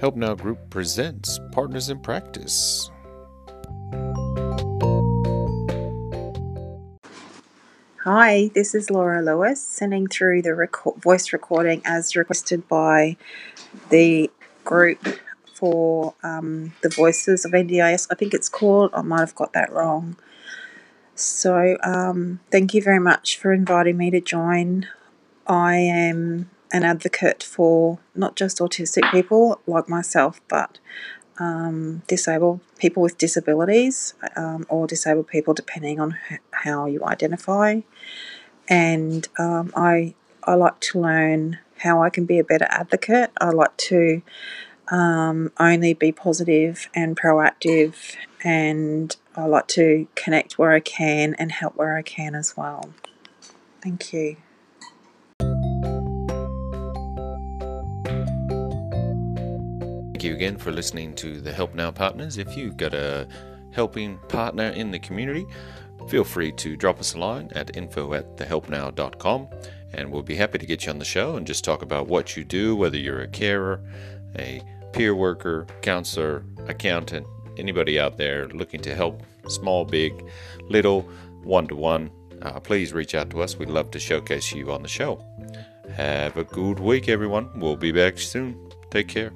Help Now Group presents Partners in Practice. Hi, this is Laura Lewis sending through the voice recording as requested by the group for um, the Voices of NDIS. I think it's called, I might have got that wrong. So, um, thank you very much for inviting me to join. I am an advocate for not just autistic people like myself, but um, disabled people with disabilities um, or disabled people, depending on how you identify. And um, I I like to learn how I can be a better advocate. I like to um, only be positive and proactive, and I like to connect where I can and help where I can as well. Thank you. Thank you again for listening to the Help Now Partners. If you've got a helping partner in the community, feel free to drop us a line at info at thehelpnow.com and we'll be happy to get you on the show and just talk about what you do, whether you're a carer, a peer worker, counselor, accountant, anybody out there looking to help, small, big, little, one to one. Please reach out to us. We'd love to showcase you on the show. Have a good week, everyone. We'll be back soon. Take care.